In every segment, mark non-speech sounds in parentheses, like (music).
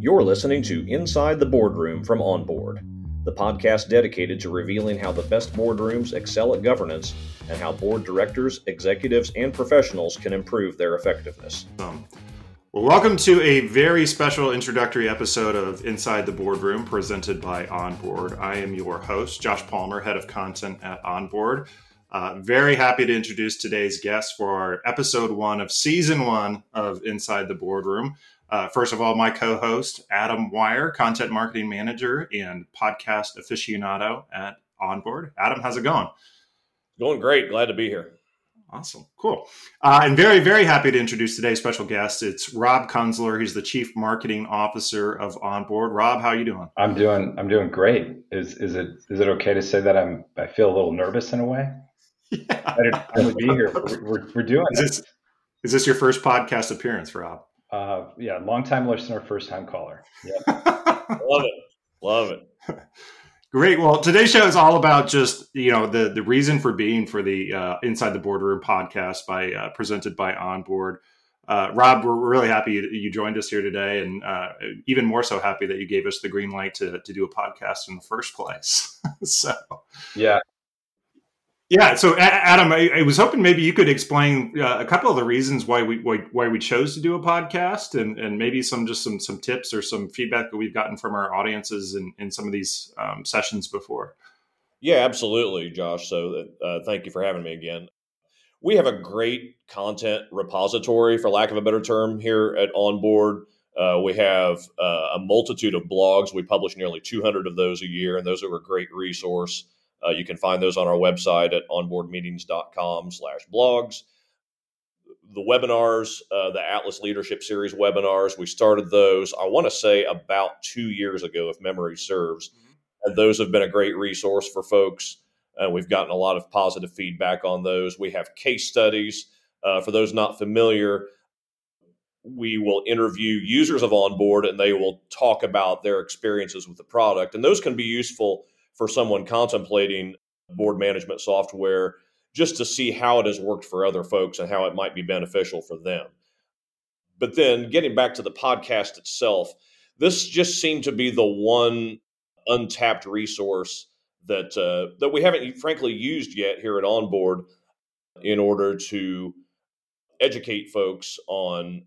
You're listening to Inside the Boardroom from Onboard, the podcast dedicated to revealing how the best boardrooms excel at governance and how board directors, executives, and professionals can improve their effectiveness. Um, well, welcome to a very special introductory episode of Inside the Boardroom presented by Onboard. I am your host, Josh Palmer, head of content at Onboard. Uh, very happy to introduce today's guest for our episode one of season one of Inside the Boardroom. Uh, first of all, my co host, Adam Wire, content marketing manager and podcast aficionado at Onboard. Adam, how's it going? Going great. Glad to be here. Awesome. Cool. Uh, and very, very happy to introduce today's special guest. It's Rob Kunzler. He's the Chief Marketing Officer of Onboard. Rob, how are you doing? I'm doing I'm doing great. Is is it is it okay to say that I'm I feel a little nervous in a way? (laughs) Yeah. to be here. We're, we're, we're doing is this, is this your first podcast appearance, Rob? Uh, yeah, long time listener, first time caller. Yep. (laughs) Love it. Love it. Great. Well, today's show is all about just you know the the reason for being for the uh, Inside the Boardroom podcast by uh, presented by Onboard. Uh, Rob, we're really happy that you joined us here today, and uh, even more so happy that you gave us the green light to to do a podcast in the first place. (laughs) so, yeah, yeah. So, Adam, I, I, was hoping maybe you could explain uh, a couple of the reasons why we why, why, we chose to do a podcast, and, and maybe some just some some tips or some feedback that we've gotten from our audiences in, in some of these um, sessions before. Yeah, absolutely, Josh. So, uh, thank you for having me again. We have a great content repository, for lack of a better term, here at Onboard. Uh, we have uh, a multitude of blogs. We publish nearly 200 of those a year, and those are a great resource. Uh, you can find those on our website at onboardmeetings.com slash blogs. The webinars, uh, the Atlas Leadership Series webinars, we started those, I want to say, about two years ago, if memory serves. Mm-hmm. And those have been a great resource for folks. And we've gotten a lot of positive feedback on those. We have case studies. Uh, for those not familiar, we will interview users of Onboard and they will talk about their experiences with the product. And those can be useful for someone contemplating board management software just to see how it has worked for other folks and how it might be beneficial for them. But then getting back to the podcast itself, this just seemed to be the one untapped resource that uh, that we haven't frankly used yet here at Onboard in order to educate folks on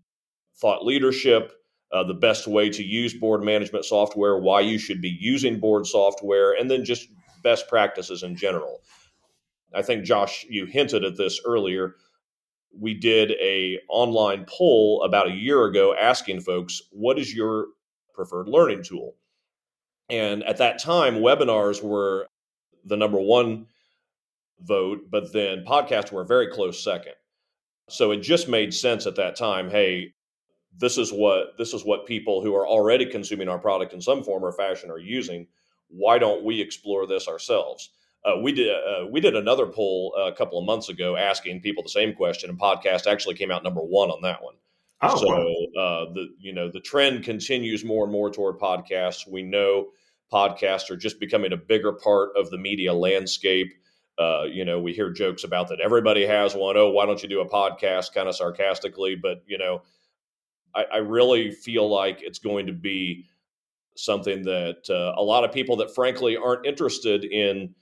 thought leadership, uh, the best way to use board management software, why you should be using board software, and then just best practices in general. I think Josh, you hinted at this earlier. We did a online poll about a year ago asking folks, "What is your preferred learning tool?" And at that time, webinars were the number one vote, but then podcasts were a very close second. So it just made sense at that time. Hey, this is what this is what people who are already consuming our product in some form or fashion are using. Why don't we explore this ourselves? Uh, we did uh, we did another poll a couple of months ago asking people the same question, and podcast actually came out number one on that one. Oh, so uh, the you know the trend continues more and more toward podcasts. We know podcasts are just becoming a bigger part of the media landscape. Uh, you know, we hear jokes about that everybody has one. Oh, why don't you do a podcast? Kind of sarcastically, but you know, I, I really feel like it's going to be something that uh, a lot of people that frankly aren't interested in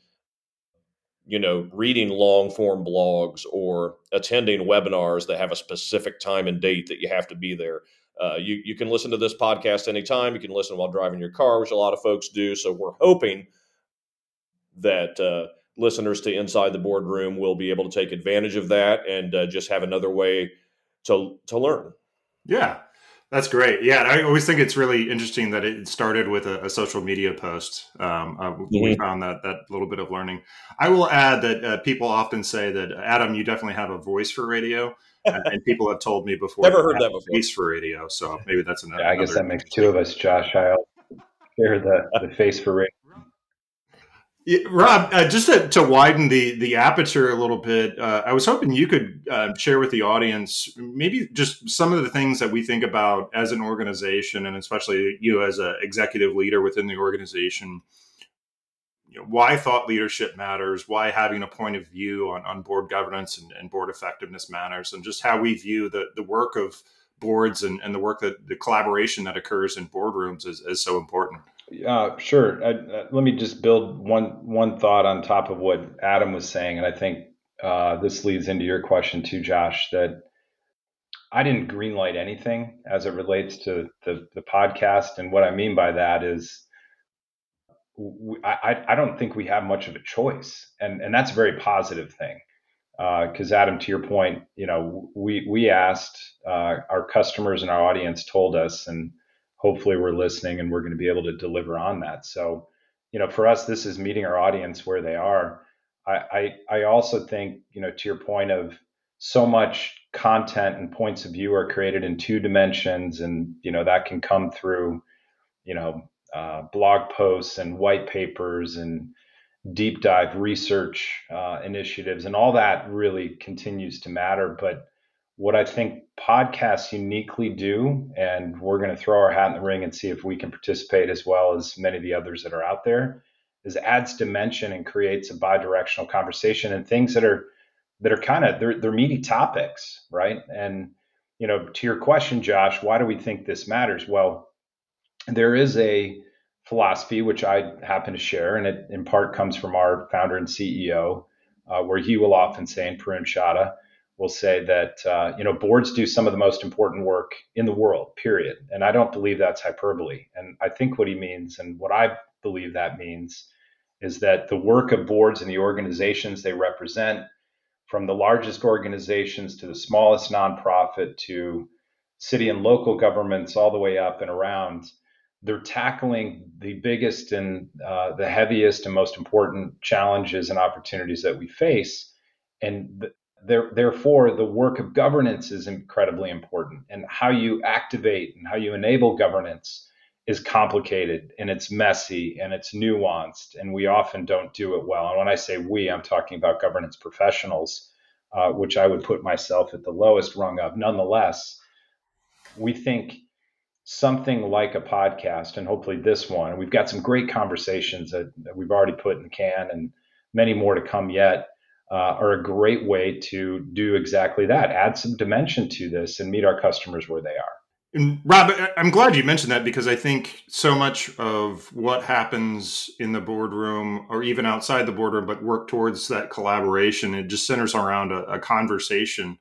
you know reading long form blogs or attending webinars that have a specific time and date that you have to be there. Uh, you, you can listen to this podcast anytime. You can listen while driving your car which a lot of folks do. So we're hoping that uh, listeners to inside the boardroom will be able to take advantage of that and uh, just have another way to to learn yeah, that's great. Yeah, I always think it's really interesting that it started with a, a social media post. Um, uh, mm-hmm. We found that that little bit of learning. I will add that uh, people often say that Adam, you definitely have a voice for radio, and, and people have told me before. Never heard that before. Face for radio, so maybe that's another. Yeah, I guess that makes two of us, Josh. I'll share the the face for radio. Yeah, Rob, uh, just to, to, widen the the aperture a little bit, uh, I was hoping you could uh, share with the audience maybe just some of the things that we think about as an organization, and especially you as an executive leader within the organization. You know, why thought leadership matters, why having a point of view on, on board governance and, and board effectiveness matters, and just how we view the, the work of boards and, and the work that the collaboration that occurs in boardrooms is, is so important. Uh, sure. I, uh, let me just build one one thought on top of what Adam was saying, and I think uh, this leads into your question too, Josh. That I didn't greenlight anything as it relates to the, the podcast, and what I mean by that is I, I don't think we have much of a choice, and and that's a very positive thing. Because uh, Adam, to your point, you know, we we asked uh, our customers and our audience told us, and hopefully we're listening and we're going to be able to deliver on that. So, you know, for us, this is meeting our audience where they are. I I, I also think, you know, to your point of so much content and points of view are created in two dimensions, and you know that can come through, you know, uh, blog posts and white papers and deep dive research uh, initiatives, and all that really continues to matter. But what I think podcasts uniquely do, and we're going to throw our hat in the ring and see if we can participate as well as many of the others that are out there, is adds dimension and creates a bi-directional conversation and things that are that are kind of they're, they're meaty topics, right? And you know, to your question, Josh, why do we think this matters? Well, there is a philosophy which I happen to share, and it in part comes from our founder and CEO, uh, where he will often say, in Paroon Chadha will say that uh, you know boards do some of the most important work in the world. Period. And I don't believe that's hyperbole. And I think what he means, and what I believe that means, is that the work of boards and the organizations they represent, from the largest organizations to the smallest nonprofit to city and local governments, all the way up and around they're tackling the biggest and uh, the heaviest and most important challenges and opportunities that we face. And th- therefore, the work of governance is incredibly important. And how you activate and how you enable governance is complicated and it's messy and it's nuanced. And we often don't do it well. And when I say we, I'm talking about governance professionals, uh, which I would put myself at the lowest rung of. Nonetheless, we think something like a podcast and hopefully this one. We've got some great conversations that, that we've already put in the can and many more to come yet. Uh, are a great way to do exactly that. Add some dimension to this and meet our customers where they are. And Rob, I'm glad you mentioned that because I think so much of what happens in the boardroom or even outside the boardroom, but work towards that collaboration, it just centers around a, a conversation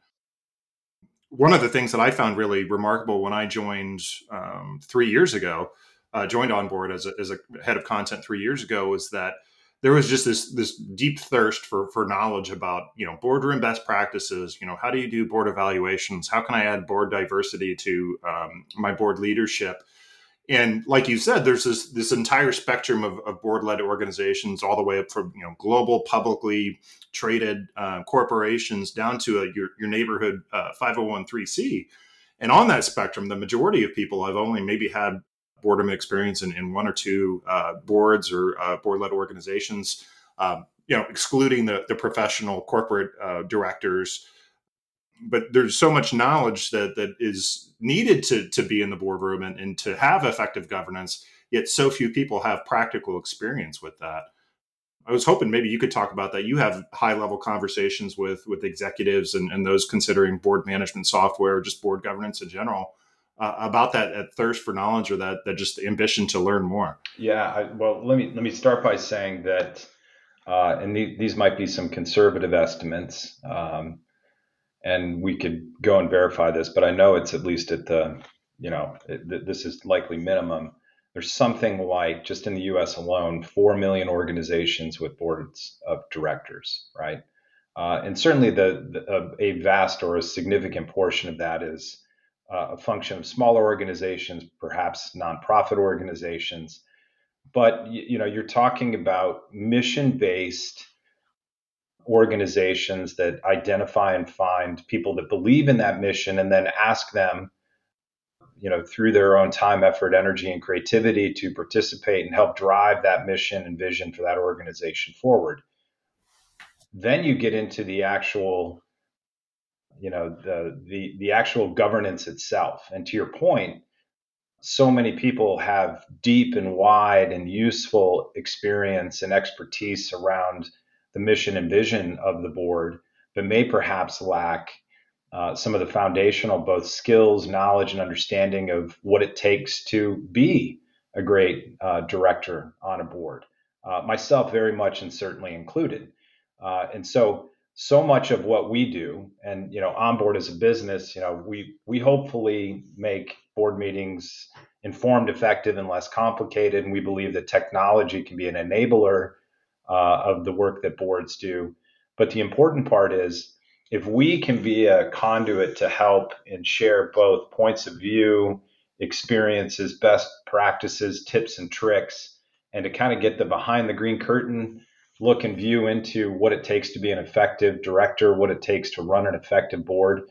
one of the things that I found really remarkable when I joined um, three years ago, uh, joined on board as a, as a head of content three years ago, was that there was just this this deep thirst for for knowledge about you know boardroom best practices. You know, how do you do board evaluations? How can I add board diversity to um, my board leadership? And like you said, there's this this entire spectrum of, of board led organizations, all the way up from you know global publicly traded uh, corporations down to a, your your neighborhood uh, 501c. And on that spectrum, the majority of people have only maybe had boardroom experience in, in one or two uh, boards or uh, board led organizations. Um, you know, excluding the the professional corporate uh, directors. But there's so much knowledge that that is needed to to be in the boardroom and, and to have effective governance yet so few people have practical experience with that. I was hoping maybe you could talk about that. You have high level conversations with with executives and, and those considering board management software or just board governance in general uh, about that, that thirst for knowledge or that that just ambition to learn more yeah I, well let me let me start by saying that uh, and the, these might be some conservative estimates um, and we could go and verify this, but I know it's at least at the, you know, it, this is likely minimum. There's something like just in the U.S. alone, four million organizations with boards of directors, right? Uh, and certainly the, the a vast or a significant portion of that is Uh, a function of smaller organizations, perhaps nonprofit organizations. But you know, you're talking about mission-based organizations that identify and find people that believe in that mission and then ask them you know through their own time effort energy and creativity to participate and help drive that mission and vision for that organization forward then you get into the actual you know the the the actual governance itself and to your point so many people have deep and wide and useful experience and expertise around the mission and vision of the board, but may perhaps lack uh, some of the foundational both skills, knowledge, and understanding of what it takes to be a great uh, director on a board. Uh, myself, very much and certainly included. Uh, and so, so much of what we do, and you know, onboard as a business, you know, we we hopefully make board meetings informed, effective, and less complicated. And we believe that technology can be an enabler uh, of the work that boards do. But the important part is if we can be a conduit to help and share both points of view, experiences, best practices, tips, and tricks, and to kind of get the behind the green curtain look and view into what it takes to be an effective director, what it takes to run an effective board,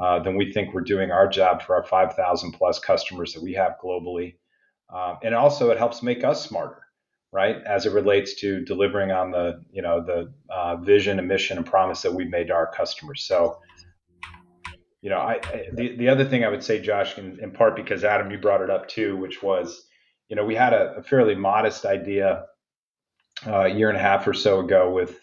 uh, then we think we're doing our job for our 5,000 plus customers that we have globally. Uh, and also, it helps make us smarter right as it relates to delivering on the you know the uh, vision and mission and promise that we've made to our customers so you know I, I the, the other thing i would say josh in, in, part because adam you brought it up too which was you know we had a, a fairly modest idea a year and a half or so ago with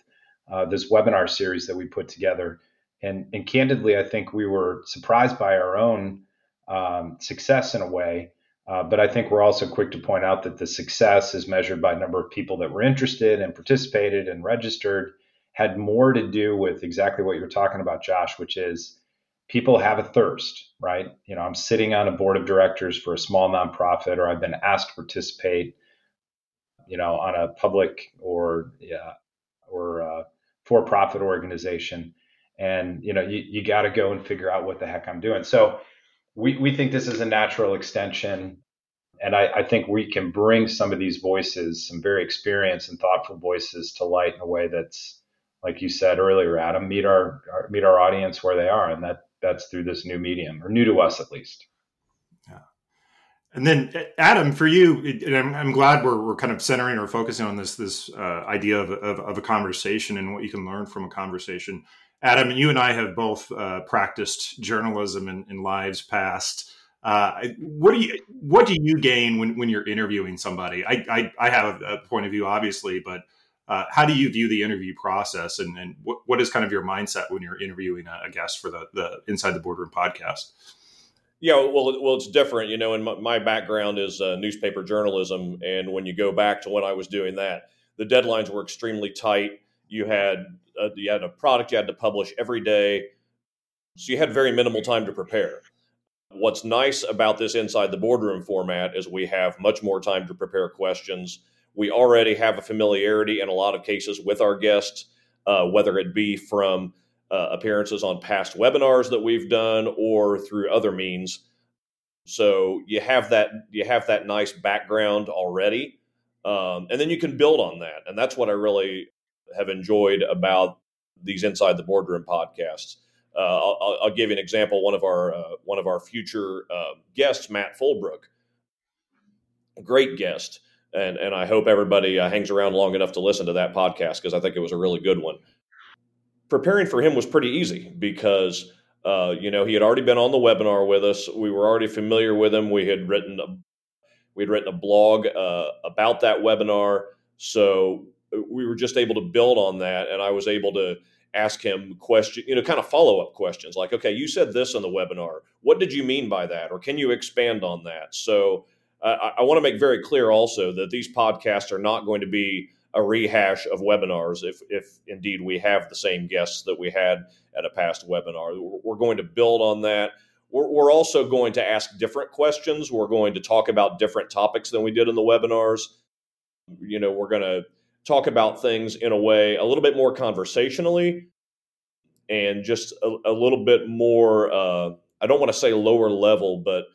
uh, this webinar series that we put together and and candidly i think we were surprised by our own um, success in a way uh, but I think we're also quick to point out that the success is measured by number of people that were interested and participated and registered, had more to do with exactly what you're talking about, Josh, which is people have a thirst, right? You know, I'm sitting on a board of directors for a small nonprofit, or I've been asked to participate, you know, on a public or yeah, or for-profit organization, and you know, you, you got to go and figure out what the heck I'm doing. So we, we think this is a natural extension. And I, I, think we can bring some of these voices, some very experienced and thoughtful voices, to light in a way that's, like you said earlier, Adam, meet our, our meet our audience where they are, and that that's through this new medium, or new to us at least. And then, Adam, for you, I'm, I'm, glad we're, we're kind of centering or focusing on this this uh, idea of, of, of, a conversation and what you can learn from a conversation. Adam, you and I have both uh, practiced journalism in, in lives past. Uh, what do you what do you gain when, when you're interviewing somebody? I, I, I have a point of view, obviously, but uh, how do you view the interview process, and, and what, what is kind of your mindset when you're interviewing a, a guest for the the Inside the Boardroom podcast? Yeah, well, well, it's different, you know. And my, my background is uh, newspaper journalism, and when you go back to when I was doing that, the deadlines were extremely tight. You had a, you had a product you had to publish every day, so you had very minimal time to prepare. What's nice about this inside the boardroom format is we have much more time to prepare questions. We already have a familiarity in a lot of cases with our guests, uh, whether it be from uh, appearances on past webinars that we've done or through other means. So you have that you have that nice background already, um, and then you can build on that, and that's what I really have enjoyed about these inside the boardroom podcasts. Uh, I'll, I'll, give you an example. One of our uh, one of our future uh, guests, Matt Fullbrook, great guest, and and I hope everybody uh, hangs around long enough to listen to that podcast because I think it was a really good one. Preparing for him was pretty easy because uh, you know he had already been on the webinar with us. We were already familiar with him. We had written a, we had written a blog uh, about that webinar, so we were just able to build on that, and I was able to ask him question, you know, kind of follow up questions like, okay, you said this in the webinar. What did you mean by that, or can you expand on that? So uh, I, I want to make very clear also that these podcasts are not going to be a rehash of webinars if, if indeed we have the same guests that we had at a past webinar. We're going to build on that. We're, we're also going to ask different questions. We're going to talk about different topics than we did in the webinars. You know, we're going to talk about things in a way a little bit more conversationally and just a, a little bit more uh, i don't want to say lower level but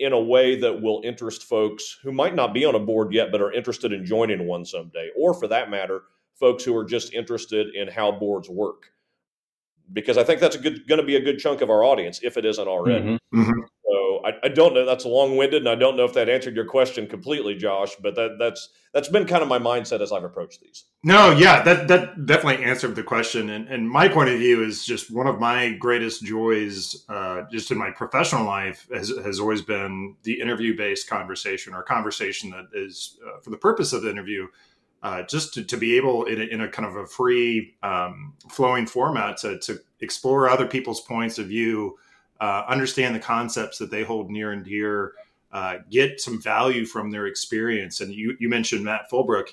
in, a way that will interest folks who might not be on a board yet but are interested in joining one someday or for that matter folks who are just interested in how boards work because i think that's a good going to be a good chunk of our audience if it isn't already mm-hmm. Mm-hmm. I, I don't know. That's long winded, and I don't know if that answered your question completely, Josh. But that that's that's been kind of my mindset as I've approached these. No, yeah, that that definitely answered the question. And and my point of view is just one of my greatest joys, uh, just in my professional life, has has always been the interview based conversation or conversation that is uh, for the purpose of the interview. Uh, just to, to be able in a, in a kind of a free um, flowing format to, to explore other people's points of view, uh, understand the concepts that they hold near and dear, uh, get some value from their experience. And you, you mentioned Matt Fullbrook.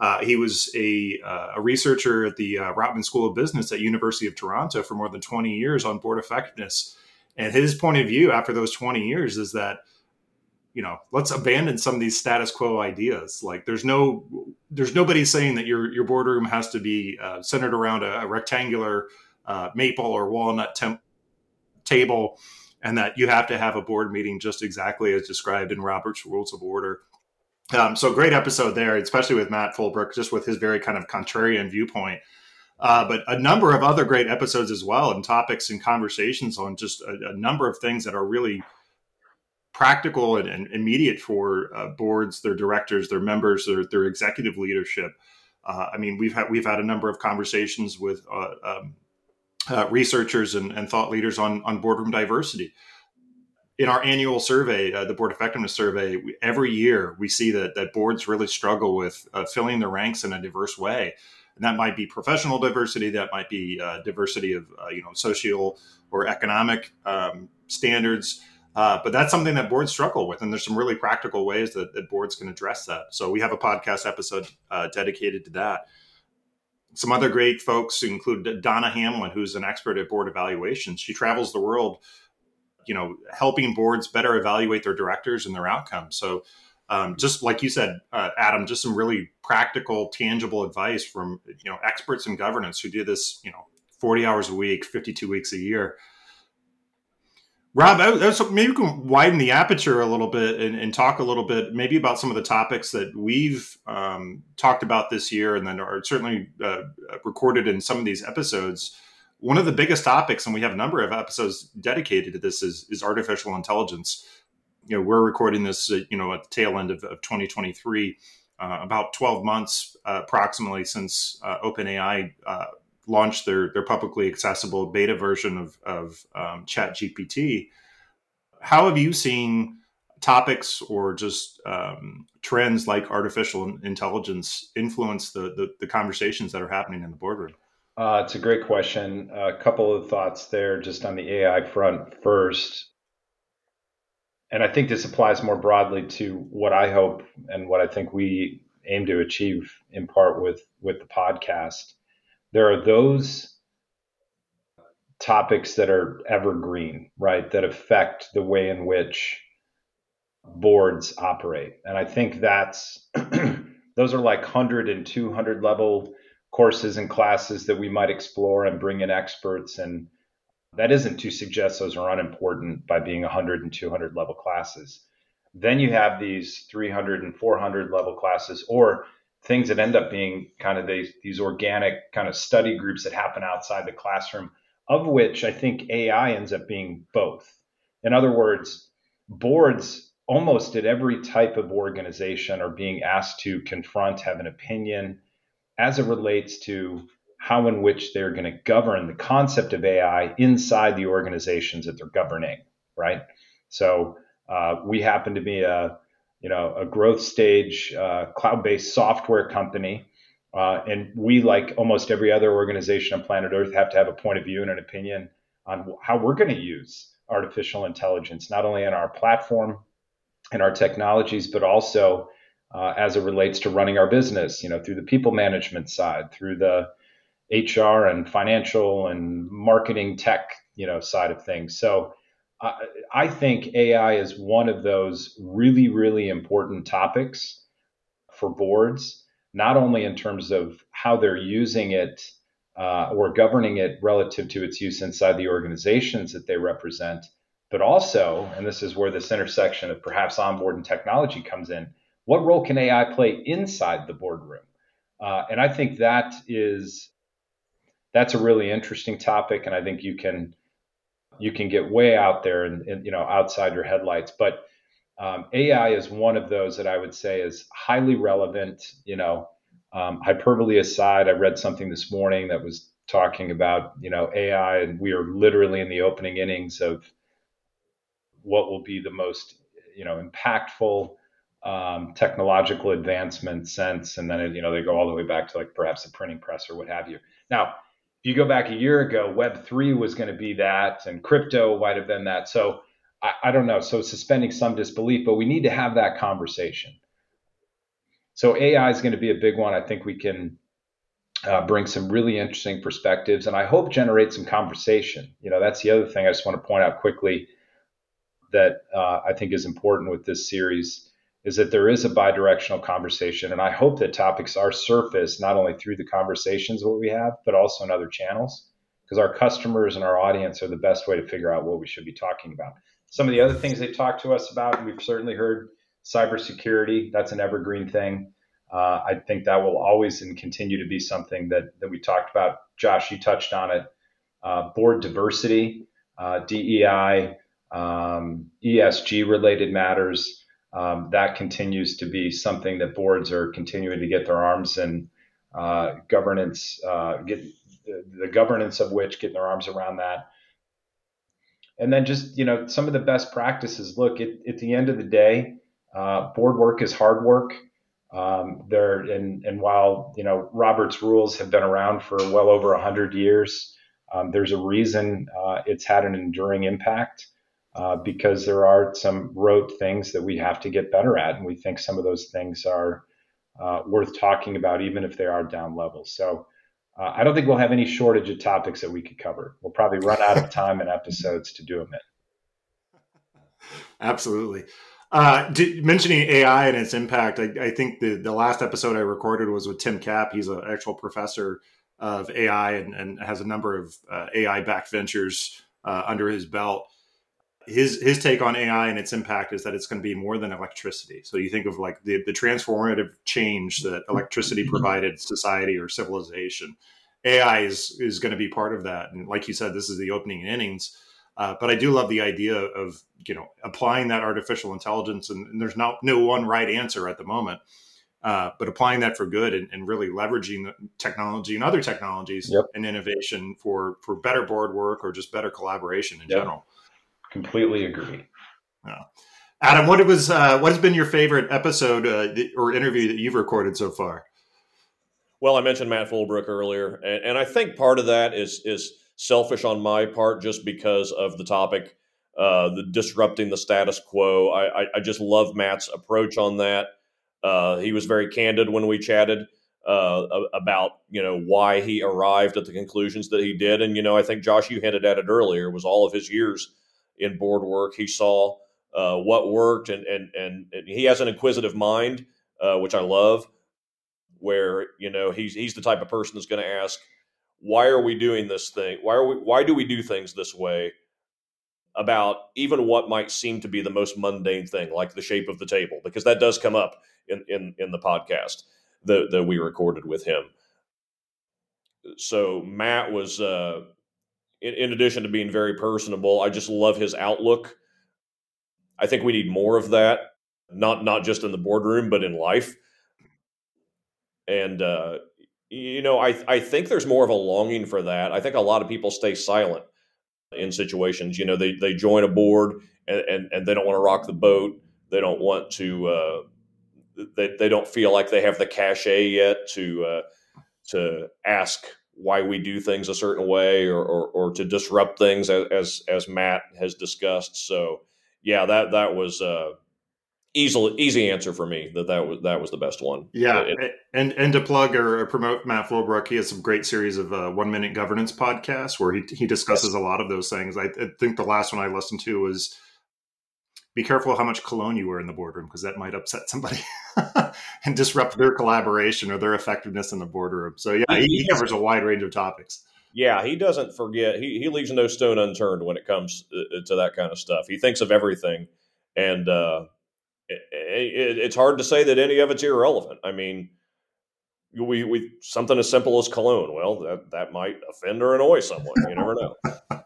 Uh, he was a, uh, a, researcher at the uh, Rotman School of Business at University of Toronto for more than 20 years on board effectiveness. And his point of view after those 20 years is that, you know, let's abandon some of these status quo ideas. Like there's no, there's nobody saying that your, your boardroom has to be uh, centered around a, a rectangular maple or walnut temp- table and that you have to have a board meeting just exactly as described in Robert's Rules of Order. Um, so great episode there, especially with Matt Fullbrook, just with his very kind of contrarian viewpoint. Uh, but a number of other great episodes as well, and topics and conversations on just a, a number of things that are really practical and, and immediate for uh, boards, their directors, their members, their, their executive leadership. Uh, I mean, we've had we've had a number of conversations with uh, um, uh, researchers and, and, thought leaders on on boardroom diversity. In our annual survey, uh, the board effectiveness survey, we, every year we see that that boards really struggle with filling their ranks in a diverse way and that might be professional diversity, that might be uh, diversity of uh, you know social or economic um, standards. Uh, but that's something that boards struggle with, and there's some really practical ways that, that boards can address that. So we have a podcast episode uh, dedicated to that. Some other great folks include Donna Hamlin, who's an expert at board evaluations. She travels the world, you know, helping boards better evaluate their directors and their outcomes. So um, just like you said, uh, Adam, just some really practical, tangible advice from you know experts in governance who do this, you know, forty hours a week, fifty-two weeks a year. Rob, maybe we can widen the aperture a little bit and, and, talk a little bit, maybe about some of the topics that we've um, talked about this year, and then are certainly uh, recorded in some of these episodes. One of the biggest topics, and we have a number of episodes dedicated to this, is, is artificial intelligence you know, we're recording this, uh, you know, at the tail end of, of 2023, uh, about 12 months uh, approximately since uh, OpenAI uh, launched their their publicly accessible beta version of of um, Chat GPT. How have you seen topics or just um, trends like artificial intelligence influence the, the, the conversations that are happening in the boardroom? Uh, it's a great question. A couple of thoughts there, just on the AI front. First, and I think this applies more broadly to what I hope and what I think we aim to achieve in part with with the podcast. There are those topics that are evergreen, right? That affect the way in which boards operate. And I think that's (clears throat) those are like 100 and 200 level courses and classes that we might explore and bring in experts and that isn't to suggest those are unimportant by being 100 and 200 level classes. Then you have these 300 and 400 level classes, or things that end up being kind of these, these organic kind of study groups that happen outside the classroom, of which I think AI ends up being both. In other words, boards almost at every type of organization are being asked to confront, have an opinion as it relates to how in which they're going to govern the concept of AI inside the organizations that they're governing, right? So uh, we happen to be a you know a growth stage uh, cloud-based software company, uh, and we like almost every other organization on planet Earth have to have a point of view and an opinion on how we're going to use artificial intelligence, not only in our platform and our technologies, but also uh, as it relates to running our business. You know, through the people management side, through the HR and financial and marketing tech, you know, side of things. So I, think AI is one of those really, really important topics for boards, not only in terms of how they're using it uh, or governing it relative to its use inside the organizations that they represent, but also, and this is where this intersection of perhaps onboard and technology comes in, what role can AI play inside the boardroom? Uh, and I think that is that's a really interesting topic, and I think you can you can get way out there and, and you know outside your headlights. But um, AI is one of those that I would say is highly relevant. You know, um, hyperbole aside, I read something this morning that was talking about you know AI, and we are literally in the opening innings of what will be the most you know impactful um, technological advancement since and then you know they go all the way back to like perhaps a printing press or what have you. Now, if you go back a year ago, Web three was going to be that, and crypto might have been that. So I, I don't know. So suspending some disbelief, but we need to have that conversation. So AI is going to be a big one. I think we can uh, bring some really interesting perspectives, and I hope generate some conversation. You know, that's the other thing I just want to point out quickly that uh, I think is important with this series is that there is a bidirectional conversation, and I hope that topics are surfaced not only through the conversations that we have, but also in other channels, because our customers and our audience are the best way to figure out what we should be talking about. Some of the other things they talk to us about, we've certainly heard cybersecurity. That's an evergreen thing. Uh, I think that will always and continue to be something that that we talked about. Josh, you touched on it. Uh, board diversity, uh, DEI, um, ESG related matters. Um, that continues to be something that boards are continuing to get their arms and uh, governance, uh, get the, the governance of which getting their arms around that. And then just you know some of the best practices. Look at, the end of the day uh, board work is hard work. Um, there and and while you know robert's rules have been around for well over 100 years um, there's a reason uh, it's had an enduring impact uh, because there are some rote things that we have to get better at and we think some of those things are uh, worth talking about even if they are down level so uh, I don't think we'll have any shortage of topics that we could cover. We'll probably run out of time and episodes to do them in. Absolutely. Uh, mentioning AI and its impact, I, I, think the, the last episode I recorded was with Tim Kapp. He's an actual professor of AI and, and has a number of uh, AI backed ventures uh, under his belt. His his take on AI and its impact is that it's going to be more than electricity. So you think of like the, the transformative change that electricity provided society or civilization. AI is is going to be part of that. And like you said, this is the opening innings uh, but I do love the idea of you know applying that artificial intelligence, and, and there's no no one right answer at the moment. Uh, but applying that for good and, and, really leveraging technology and other technologies yep. and innovation for for better board work or just better collaboration in yep. general. Completely agree. Yeah. Adam, what was uh, what has been your favorite episode uh, or interview that you've recorded so far? Well, I mentioned Matt Fullbrook earlier, and, and I think part of that is is selfish on my part just because of the topic, uh, the disrupting the status quo. I, I, I, just love Matt's approach on that. Uh, he was very candid when we chatted uh, about you know why he arrived at the conclusions that he did, and you know I think Josh, you hinted at it earlier, was all of his years in board work. He saw uh, what worked, and, and and he has an inquisitive mind, uh, which I love. Where you know he's he's the type of person that's going to ask why are we doing this thing? Why are we why do we do things this way? About even what might seem to be the most mundane thing, like the shape of the table, because that does come up in in, in the podcast that, that we recorded with him. So Matt was, uh, in, in addition to being very personable, I just love his outlook. I think we need more of that, not not just in the boardroom, but in life. And uh, you know, I I think there's more of a longing for that. I think a lot of people stay silent in situations. You know, they they join a board and and, and they don't want to rock the boat. They don't want to. Uh, they they don't feel like they have the cachet yet to uh, to ask why we do things a certain way or or, or to disrupt things as, as, as Matt has discussed. So yeah, that that was. Uh, easy easy answer for me that that was that was the best one. Yeah, it, and and to plug or promote Matt Fullbrook, he has some great series of uh, one minute governance podcasts where he he discusses yes. a lot of those things. I, I, think the last one I listened to was be careful how much cologne you wear in the boardroom because that might upset somebody (laughs) and disrupt their collaboration or their effectiveness in the boardroom. So yeah, he, he covers a wide range of topics. Yeah, he doesn't forget. He he leaves no stone unturned when it comes uh, to that kind of stuff. He thinks of everything, and uh, it, it, it's hard to say that any of it's irrelevant. I mean, we, we something as simple as cologne. Well, that that might offend or annoy someone. You never know. (laughs)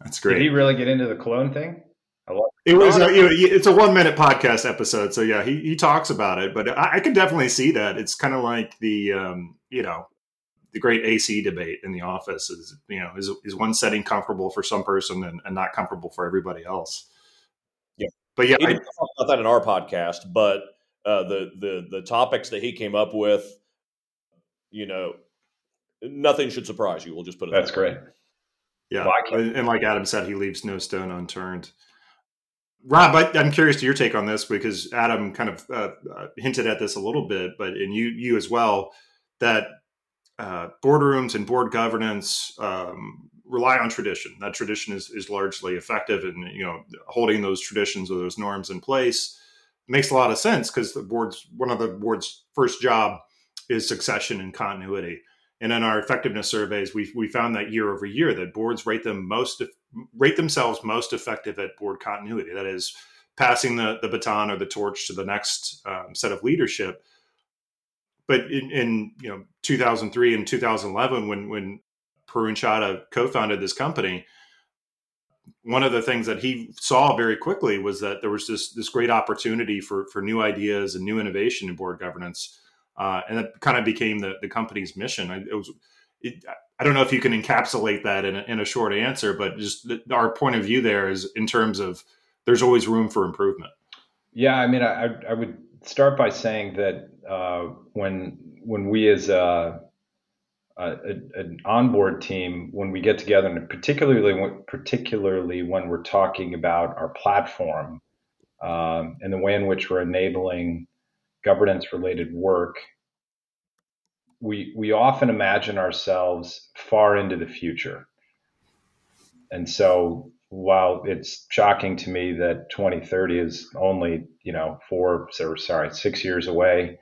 That's great. Did he really get into the cologne thing? It was a, it's a one minute podcast episode, so yeah, he, he talks about it, but I, I can definitely see that. It's kind of like the um, you know the great AC debate in the office is you know is is one setting comfortable for some person and, and not comfortable for everybody else. Yeah, but yeah, he didn't talk about that in our podcast. But uh, the the the topics that he came up with, you know, nothing should surprise you. We'll just put it. That's that great. Yeah, well, and like Adam said, he leaves no stone unturned. Rob, I, am curious to your take on this because Adam kind of uh, uh, hinted at this a little bit, but and you you as well that uh, boardrooms and board governance um, rely on tradition. That tradition is is largely effective, and you know holding those traditions or those norms in place makes a lot of sense because the board's one of the board's first job is succession and continuity. And in our effectiveness surveys, we we found that year over year that boards rate them most rate themselves most effective at board continuity. That is, passing the the baton or the torch to the next um, set of leadership. But in, in, you know 2003 and 2011, when when Paroon Chadha co-founded this company, one of the things that he saw very quickly was that there was this this great opportunity for for new ideas and new innovation in board governance uh, and that kind of became the, the company's mission. It was, it, I don't know if you can encapsulate that in a, in a short answer, but just the, our point of view there is in terms of there's always room for improvement. Yeah, I mean, I, I would start by saying that uh, when when we as a, a, an onboard team, when we get together, and particularly particularly when we're talking about our platform um, and the way in which we're enabling governance related work, we, we often imagine ourselves far into the future. And so while it's shocking to me that 2030 is only, you know, four, or sorry, six years away,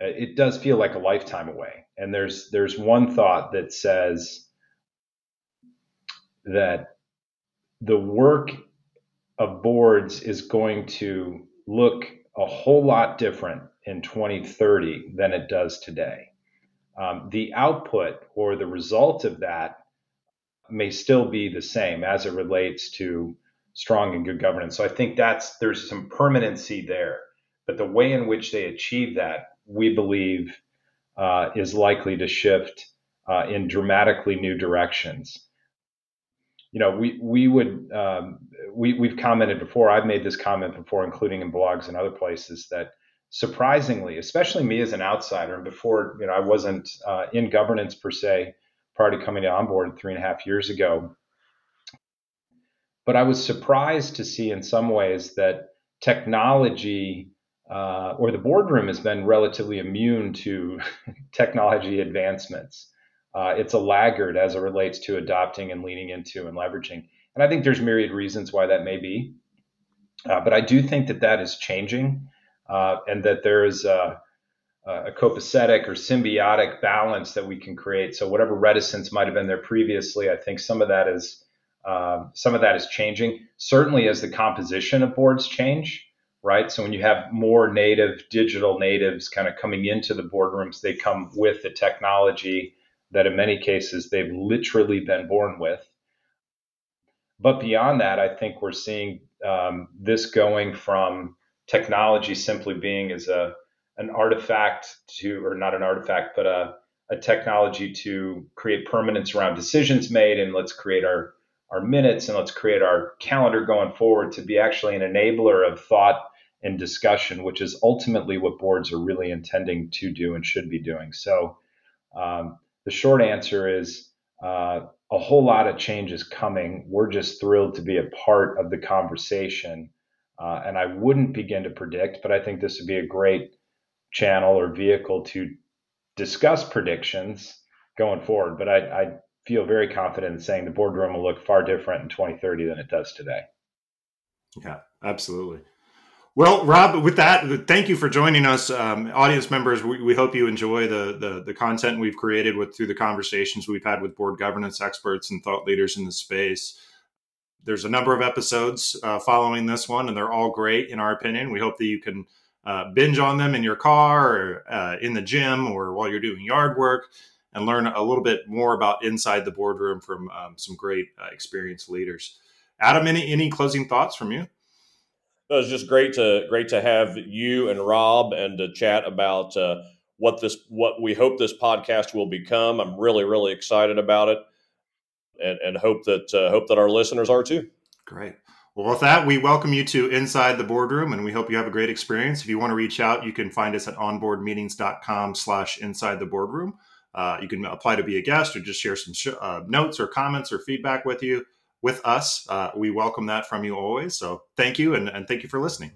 uh, it does feel like a lifetime away. And there's there's one thought that says that the work of boards is going to look a whole lot different in 2030 than it does today. Um, the output or the result of that may still be the same as it relates to strong and good governance. So I think that's there's some permanency there, but the way in which they achieve that, we believe, uh, is likely to shift uh, in dramatically new directions you know, we we would um, we we've commented before. I've made this comment before, including in blogs and other places, that surprisingly, especially me as an outsider, and before you know, I wasn't uh, in governance per se prior to coming on board three and a half years ago. But I was surprised to see, in some ways, that technology uh, or the boardroom has been relatively immune to (laughs) technology advancements uh, it's a laggard as it relates to adopting and leaning into and leveraging. And I think there's myriad reasons why that may be. Uh, but I do think that that is changing uh, and that there is a, a copacetic or symbiotic balance that we can create. So whatever reticence might have been there previously, I think some of that is um, some of that is changing. Certainly, as the composition of boards change, right? So when you have more native digital natives kind of coming into the boardrooms, they come with the technology that in many cases they've literally been born with. But beyond that, I think we're seeing um, this going from technology simply being as a an artifact to, or not an artifact, but a, a technology to create permanence around decisions made, and let's create our our minutes and let's create our calendar going forward to be actually an enabler of thought and discussion, which is ultimately what boards are really intending to do and should be doing. So, um, the short answer is uh, a whole lot of change is coming. We're just thrilled to be a part of the conversation. Uh, and I wouldn't begin to predict, but I think this would be a great channel or vehicle to discuss predictions going forward. But I, I feel very confident in saying the boardroom will look far different in 2030 than it does today. Yeah, absolutely. Well, Rob, with that, thank you for joining us, um, audience members. We, we, hope you enjoy the, the, the content we've created with through the conversations we've had with board governance experts and thought leaders in the space. There's a number of episodes uh, following this one, and they're all great in our opinion. We hope that you can uh, binge on them in your car or uh, in the gym or while you're doing yard work and learn a little bit more about inside the boardroom from um, some great uh, experienced leaders. Adam, any any closing thoughts from you? it was just great to great to have you and Rob and to chat about uh, what this what we hope this podcast will become. I'm really really excited about it, and, and hope that uh, hope that our listeners are too. Great. Well, with that, we welcome you to Inside the Boardroom, and we hope you have a great experience. If you want to reach out, you can find us at onboardmeetings.com slash inside the boardroom. Uh, you can apply to be a guest or just share some sh- uh, notes or comments or feedback with you with us. Uh, we welcome that from you always. So thank you and, and thank you for listening.